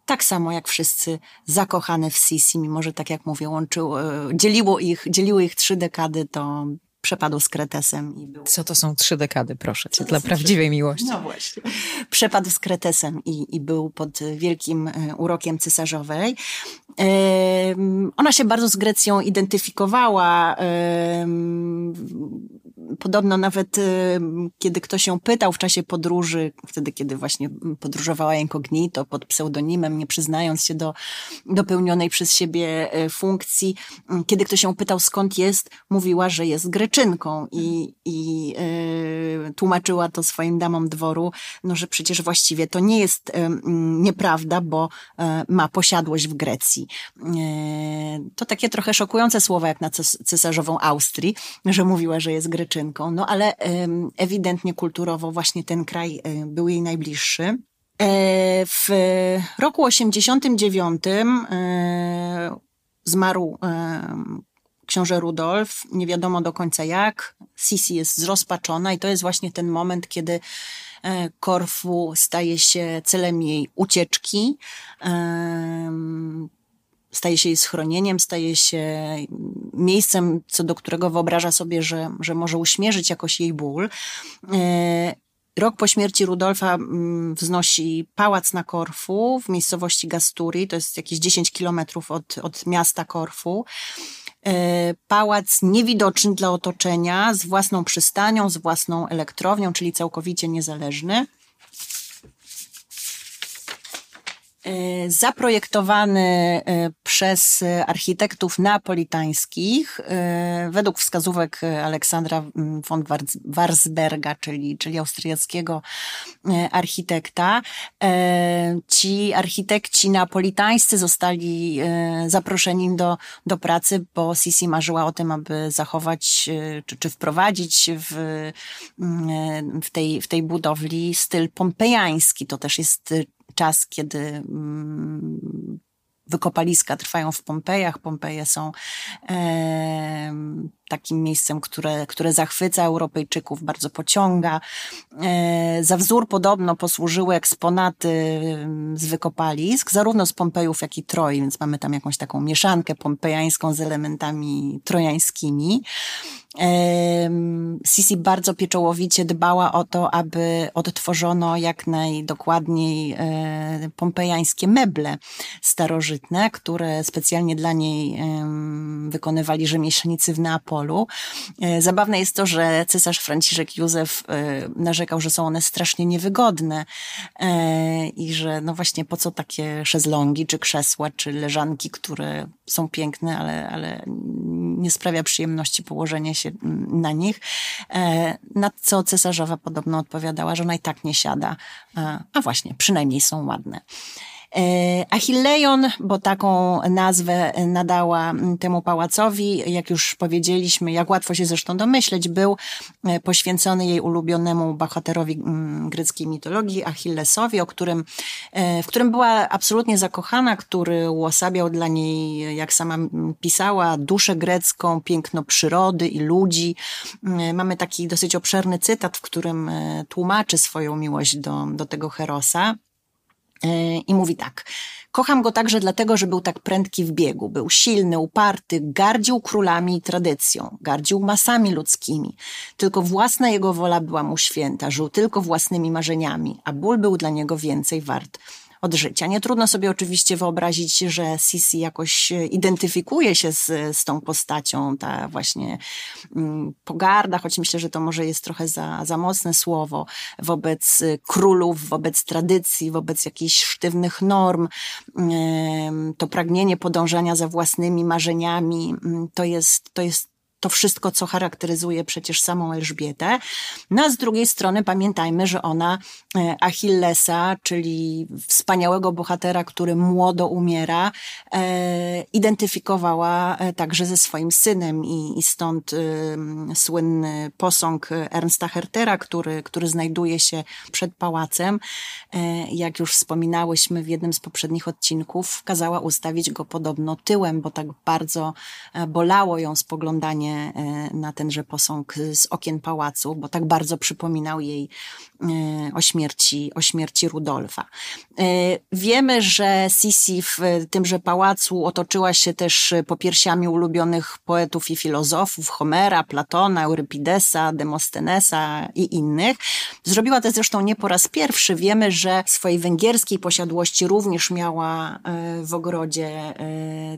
tak samo jak wszyscy zakochane w Sisi, mimo że tak jak mówię, łączyło, e, dzieliło ich, dzieliły ich trzy dekady, to przepadł z Kretesem i był... Co to są trzy dekady, proszę cię, dla prawdziwej miłości. No właśnie. Przepadł z Kretesem i, i był pod wielkim e, urokiem cesarzowej. Ona się bardzo z Grecją identyfikowała. Podobno nawet kiedy ktoś ją pytał w czasie podróży, wtedy kiedy właśnie podróżowała incognito pod pseudonimem, nie przyznając się do dopełnionej przez siebie e, funkcji, kiedy ktoś ją pytał skąd jest, mówiła, że jest Greczynką i, i e, tłumaczyła to swoim damom dworu, no, że przecież właściwie to nie jest nieprawda, bo ma posiadłość w Grecji. To takie trochę szokujące słowa, jak na cesarzową Austrii, że mówiła, że jest Greczynką, no ale ewidentnie kulturowo właśnie ten kraj e, był jej najbliższy. E, w roku 89 zmarł książę Rudolf, nie wiadomo do końca jak. Sisi jest zrozpaczona i to jest właśnie ten moment, kiedy Korfu staje się celem jej ucieczki staje się jej schronieniem, staje się miejscem, co do którego wyobraża sobie, że, że może uśmierzyć jakoś jej ból. E, Rok po śmierci Rudolfa mm, wznosi pałac na Korfu w miejscowości Gasturi, to jest jakieś 10 kilometrów od, od miasta Korfu. E, pałac niewidoczny dla otoczenia, z własną przystanią, z własną elektrownią, czyli całkowicie niezależny. Zaprojektowany e, przez architektów napolitańskich e, według wskazówek Aleksandra mm, von Warsberga, czyli, czyli austriackiego architekta. Ci architekci napolitańscy zostali zaproszeni do, do pracy, bo Sisi marzyła o tym, aby zachować czy, czy wprowadzić w, mm, w, tej, w tej budowli styl pompejański. To też jest czas, kiedy mm, wykopaliska trwają w Pompejach. Pompeje są e, takim miejscem, które, które zachwyca Europejczyków, bardzo pociąga. E, za wzór podobno posłużyły eksponaty z wykopalisk, zarówno z Pompejów, jak i Troi, więc mamy tam jakąś taką mieszankę pompejańską z elementami trojańskimi. Sisi bardzo pieczołowicie dbała o to, aby odtworzono jak najdokładniej e, pompejańskie meble starożytne, które specjalnie dla niej wykonywali rzemieślnicy w Neapolu. E, zabawne jest to, że cesarz Franciszek Józef e, narzekał, że są one strasznie niewygodne i że no właśnie po co takie szezlongi, czy krzesła, czy leżanki, które są piękne, ale, ale nie sprawia przyjemności położenie się na nich. E, na co cesarzowa podobno odpowiadała, że ona i tak nie siada. E, a właśnie, przynajmniej są ładne. E, Achillejon, bo taką nazwę nadała temu pałacowi, jak już powiedzieliśmy, jak łatwo się zresztą domyśleć, był e, poświęcony jej ulubionemu bohaterowi greckiej mitologii, Achillesowi, o którym, e, w którym była absolutnie zakochana, który uosabiał dla niej, jak sama pisała, duszę grecką, piękno przyrody i ludzi. Mamy taki dosyć obszerny cytat, w którym tłumaczy swoją miłość do, do tego Herosa. E, I mówi tak. Kocham go także dlatego, że był tak prędki w biegu. Był silny, uparty, gardził królami i tradycją, gardził masami ludzkimi. Tylko własna jego wola była mu święta, żył tylko własnymi marzeniami, a ból był dla niego więcej wart od życia. Nie trudno sobie oczywiście wyobrazić, że Sisi jakoś identyfikuje się z, z tą postacią, ta właśnie mm, pogarda, choć myślę, że to może jest trochę za, za mocne słowo, wobec królów, wobec tradycji, wobec jakichś sztywnych norm, to pragnienie podążania za własnymi marzeniami, mm, to jest, to jest to wszystko, co charakteryzuje przecież samą Elżbietę. No a z drugiej strony pamiętajmy, że ona e, Achillesa, czyli wspaniałego bohatera, który młodo umiera, e, identyfikowała e, także ze swoim synem i, i stąd słynny posąg Ernsta Hertera, który, który znajduje się przed pałacem. Jak już wspominałyśmy w jednym z poprzednich odcinków, kazała ustawić go podobno tyłem, bo tak bardzo bolało ją spoglądanie E, na tenże posąg z okien pałacu, bo tak bardzo przypominał jej e, o śmierci, o śmierci Rudolfa. E, wiemy, że Sisi w tymże pałacu otoczyła się też popiersiami ulubionych poetów i filozofów, Homera, Platona, Eurypidesa, Demostenesa i innych. Zrobiła to zresztą nie po raz pierwszy. Wiemy, że swojej węgierskiej posiadłości również miała w ogrodzie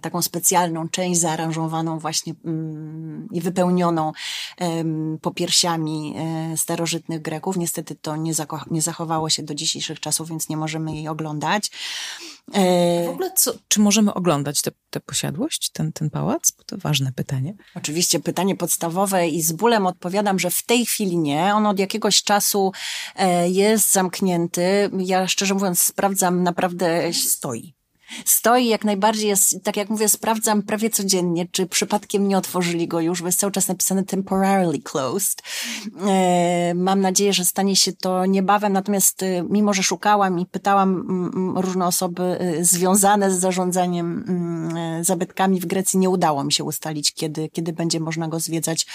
taką specjalną część zaaranżowaną właśnie mm, wypełnioną popiersiami e, starożytnych Greków. Niestety to nie, nie zachowało się do dzisiejszych czasów, więc nie możemy jej oglądać. E, w ogóle co, czy możemy oglądać tę posiadłość, ten, ten pałac? Bo to ważne pytanie. Oczywiście pytanie podstawowe i z bólem odpowiadam, że w tej chwili nie. On od jakiegoś czasu e, jest zamknięty. Ja szczerze mówiąc sprawdzam, naprawdę stoi Stoi jak najbardziej, jest, tak jak mówię, sprawdzam prawie codziennie, czy przypadkiem nie otworzyli go już, bo jest cały czas napisane temporarily closed. E, mam nadzieję, że stanie się to niebawem, natomiast e, mimo, że szukałam i pytałam różne osoby e, związane z zarządzaniem m, e, zabytkami w Grecji, nie udało mi się ustalić, kiedy, kiedy będzie można go zwiedzać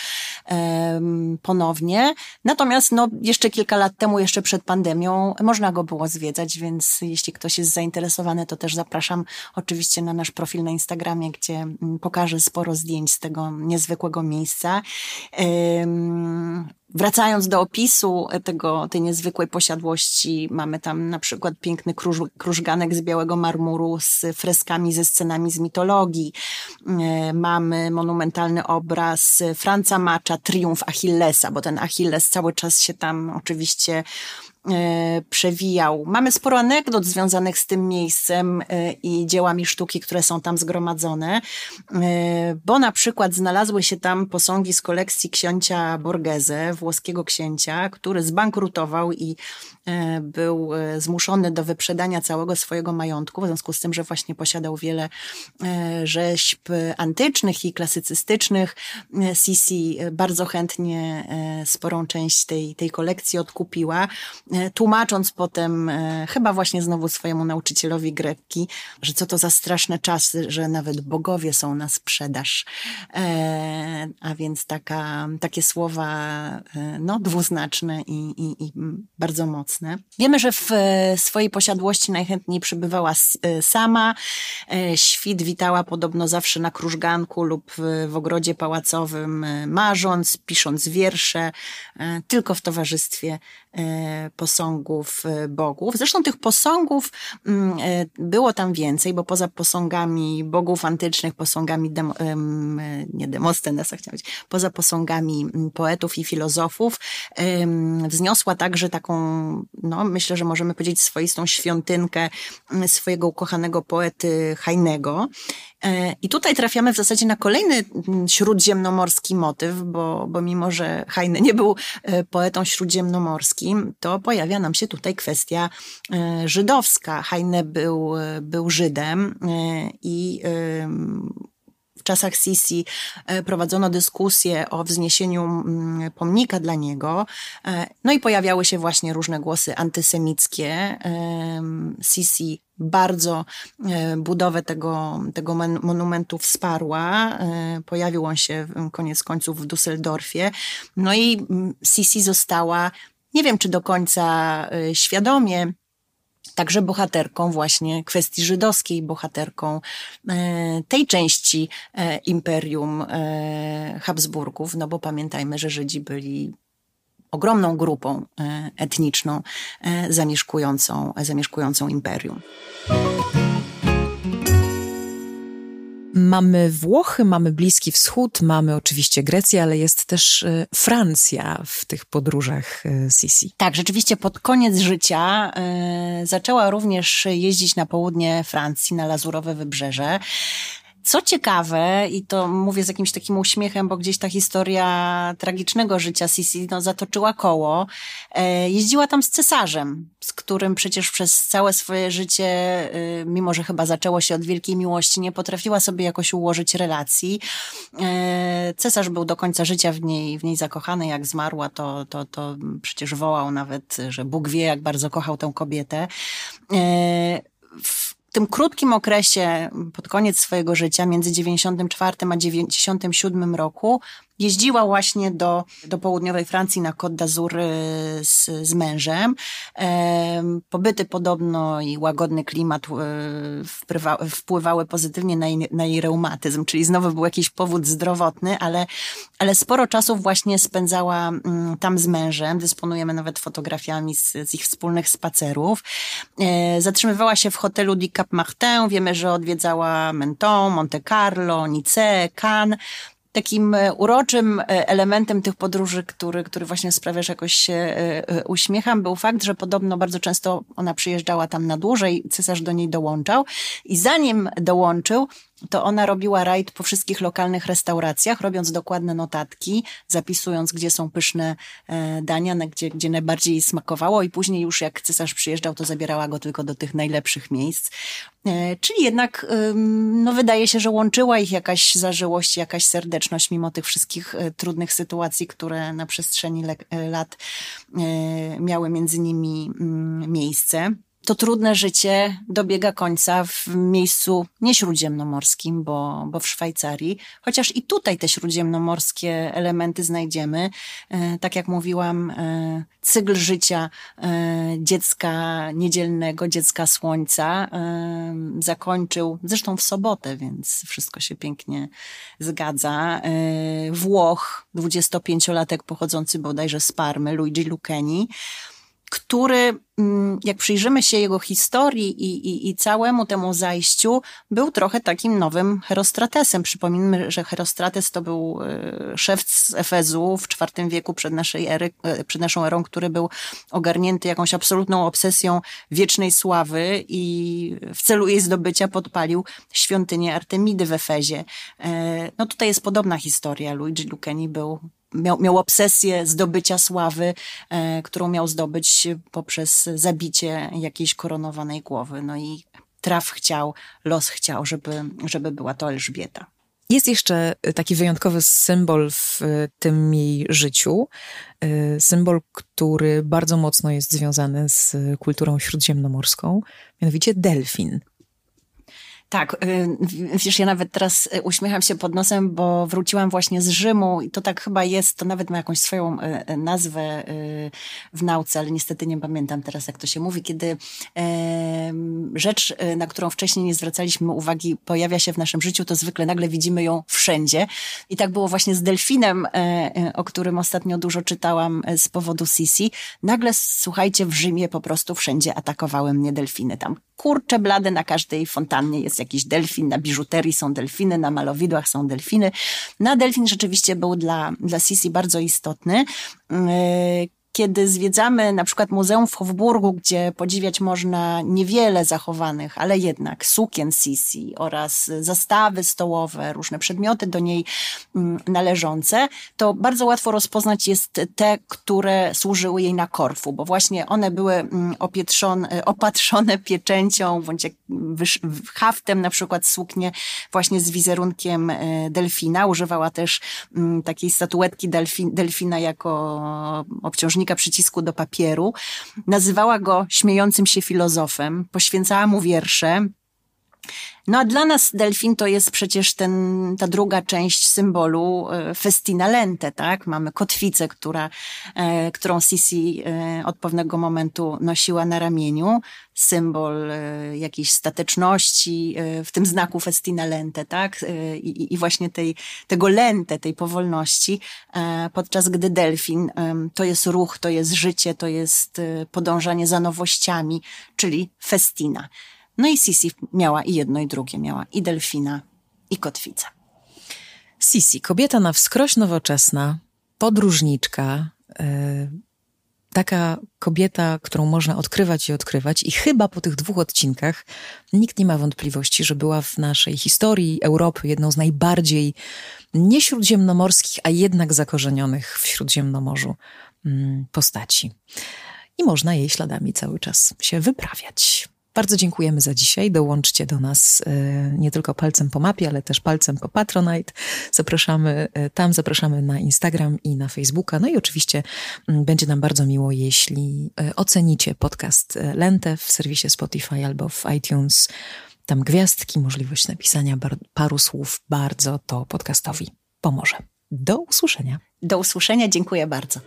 ponownie. Natomiast no, jeszcze kilka lat temu, jeszcze przed pandemią, można go było zwiedzać, więc jeśli ktoś jest zainteresowany, to też zapraszam oczywiście na nasz profil na Instagramie, gdzie mm, pokażę sporo zdjęć z tego niezwykłego miejsca. Wracając do opisu tego, tej niezwykłej posiadłości, mamy tam na przykład piękny kruż, krużganek z białego marmuru z freskami ze scenami z mitologii. E, mamy monumentalny obraz Franca Macza, Triumf Achillesa, bo ten Achilles cały czas się tam oczywiście E, przewijał. Mamy sporo anegdot związanych z tym miejscem e, i dziełami sztuki, które są tam zgromadzone, e, bo na przykład znalazły się tam posągi z kolekcji księcia Borghese, włoskiego księcia, który zbankrutował i był zmuszony do wyprzedania całego swojego majątku, w związku z tym, że właśnie posiadał wiele rzeźb antycznych i klasycystycznych. Sisi bardzo chętnie sporą część tej, tej kolekcji odkupiła. E, tłumacząc potem e, chyba właśnie znowu swojemu nauczycielowi greki, że co to za straszne czasy, że nawet bogowie są na sprzedaż. E, a więc taka, takie słowa no, dwuznaczne i, i, i bardzo mocne. Wiemy, że w swojej posiadłości najchętniej przebywała sama. Świt witała podobno zawsze na krużganku lub w ogrodzie pałacowym, marząc, pisząc wiersze, tylko w towarzystwie posągów e, bogów. Zresztą tych posągów mm, e, było tam więcej, bo poza posągami bogów antycznych, posągami demo, nie Demostenesa chciałam powiedzieć, poza posągami mm, poetów i filozofów, wzniosła także taką, no myślę, że możemy powiedzieć swoistą świątynkę mm, swojego ukochanego poety Hajnego. E, I tutaj trafiamy w zasadzie na kolejny śródziemnomorski motyw, bo, bo mimo, że Heine nie był poetą śródziemnomorskim, to pojawia nam się tutaj kwestia e, żydowska. Heine był, był Żydem e, i w czasach Sisi e, prowadzono dyskusję o wzniesieniu mm, pomnika dla niego. No i pojawiały się właśnie różne głosy antysemickie. Sisi bardzo budowę tego, tego monumentu wsparła. Pojawił on się koniec końców w Düsseldorfie. No i mm, Sisi została nie wiem czy do końca y, świadomie, także bohaterką właśnie kwestii żydowskiej, bohaterką tej części imperium Habsburgów, no bo pamiętajmy, że Żydzi byli ogromną grupą etniczną zamieszkującą, zamieszkującą imperium. Mamy Włochy, mamy Bliski Wschód, mamy oczywiście Grecję, ale jest też e, Francja w tych podróżach e, Sisi. Tak, rzeczywiście pod koniec życia zaczęła również jeździć na południe Francji, na Lazurowe Wybrzeże. Co ciekawe, i to mówię z jakimś takim uśmiechem, bo gdzieś ta historia tragicznego życia Sisi no, zatoczyła koło, e, jeździła tam z cesarzem, z którym przecież przez całe swoje życie, e, mimo że chyba zaczęło się od wielkiej miłości, nie potrafiła sobie jakoś ułożyć relacji. E, cesarz był do końca życia w niej, w niej zakochany, jak zmarła, to, to, to przecież wołał nawet, że Bóg wie, jak bardzo kochał tę kobietę. W tym krótkim okresie, pod koniec swojego życia, między 94 a 97 roku, jeździła właśnie do, do południowej Francji na Côte d'Azur y, z, z mężem. Pobyty podobno i łagodny klimat y, wpływa, wpływały pozytywnie na jej, na jej reumatyzm, czyli znowu był jakiś powód zdrowotny, ale, ale sporo czasu właśnie spędzała mm, tam z mężem. Dysponujemy nawet fotografiami z, z ich wspólnych spacerów. E, zatrzymywała się w hotelu Di Cap Martin. Wiemy, że odwiedzała Menton, Monte Carlo, Nice, Cannes takim e, uroczym e, elementem tych podróży, który, który właśnie sprawia, że jakoś się e, uśmiecham, był fakt, że podobno bardzo często ona przyjeżdżała tam na dłużej, cesarz do niej dołączał i zanim dołączył, to ona robiła rajd po wszystkich lokalnych restauracjach, robiąc dokładne notatki, zapisując, gdzie są pyszne dania, gdzie, gdzie najbardziej smakowało i później już jak cesarz przyjeżdżał, to zabierała go tylko do tych najlepszych miejsc. E, czyli jednak, no wydaje się, że łączyła ich jakaś zażyłość, jakaś serdeczność, mimo tych wszystkich e, trudnych sytuacji, które na przestrzeni e, lat miały między nimi mm, miejsce. To trudne życie dobiega końca w miejscu nieśródziemnomorskim, bo, bo w Szwajcarii, chociaż i tutaj te śródziemnomorskie elementy znajdziemy. E, tak jak mówiłam, e, cykl życia e, dziecka niedzielnego, dziecka słońca zakończył, zresztą w sobotę, więc wszystko się pięknie zgadza. Włoch, 25-latek pochodzący bodajże z Parmy, Luigi Lucchini, który, mm, jak przyjrzymy się jego historii i, i, i całemu temu zajściu, był trochę takim nowym Herostratesem. Przypomnijmy, że Herostrates to był e, szef z Efezu w IV wieku przed, naszej ery, e, przed naszą erą, który był ogarnięty jakąś absolutną obsesją wiecznej sławy i w celu jej zdobycia podpalił świątynię Artemidy w Efezie. E, no tutaj jest podobna historia. Luigi Lucchini był miał, miał obsesję zdobycia sławy, e, którą miał zdobyć poprzez zabicie jakiejś koronowanej głowy. No i traf chciał, los chciał, żeby, żeby była to Elżbieta. Jest jeszcze taki wyjątkowy symbol w tym jej życiu. E, symbol, który bardzo mocno jest związany z kulturą śródziemnomorską, mianowicie delfin. Tak, y, wiesz, ja nawet teraz y, uśmiecham się pod nosem, bo wróciłam właśnie z Rzymu i to tak chyba jest, to nawet ma jakąś swoją y, nazwę w nauce, ale niestety nie pamiętam teraz, jak to się mówi, kiedy rzecz, na którą wcześniej nie zwracaliśmy uwagi, pojawia się w naszym życiu, to zwykle nagle widzimy ją wszędzie. I tak było właśnie z delfinem, o którym ostatnio dużo czytałam z powodu Sisi. Nagle, słuchajcie, w Rzymie po prostu wszędzie atakowały mnie delfiny. Tam kurcze blade na każdej fontannie jest jakiś delfin, na biżuterii są delfiny, na malowidłach są delfiny. Na delfin rzeczywiście był dla, dla Sisi bardzo istotny. Kiedy zwiedzamy na przykład Muzeum w Hofburgu, gdzie podziwiać można niewiele zachowanych, ale jednak sukien Sisi oraz zastawy stołowe, różne przedmioty do niej mm, należące, to bardzo łatwo rozpoznać jest te, które służyły jej na Korfu, bo właśnie one były mm, opatrzone pieczęcią bądź haftem, na przykład suknie właśnie z wizerunkiem e, delfina. Używała też mm, takiej statuetki delfina jako obciążnika przycisku do papieru. Nazywała go śmiejącym się filozofem, poświęcała mu wiersze, no a dla nas delfin to jest przecież ten, ta druga część symbolu e, festina lente, tak? Mamy kotwicę, która, e, którą Sisi e, od pewnego momentu nosiła na ramieniu. Symbol jakiejś stateczności, w tym znaku festina lente, tak? I, i właśnie tej, tego lente, tej powolności, podczas gdy delfin to jest ruch, to jest życie, to jest podążanie za nowościami, czyli festina. No i Sisi miała i jedno i drugie, miała i delfina, i kotwicę. Sisi, kobieta na wskroś nowoczesna, podróżniczka, yy, taka kobieta, którą można odkrywać i odkrywać i chyba po tych dwóch odcinkach nikt nie ma wątpliwości, że była w naszej historii Europy jedną z najbardziej nie śródziemnomorskich, a jednak zakorzenionych w Śródziemnomorzu yy, postaci. I można jej śladami cały czas się wyprawiać. Bardzo dziękujemy za dzisiaj. Dołączcie do nas e, nie tylko palcem po mapie, ale też palcem po Patronite. Zapraszamy e, tam, zapraszamy na Instagram i na Facebooka. No i oczywiście mm, będzie nam bardzo miło, jeśli e, ocenicie podcast Lentę w serwisie Spotify albo w iTunes. Tam gwiazdki, możliwość napisania paru słów bardzo to podcastowi pomoże. Do usłyszenia. Do usłyszenia, dziękuję bardzo.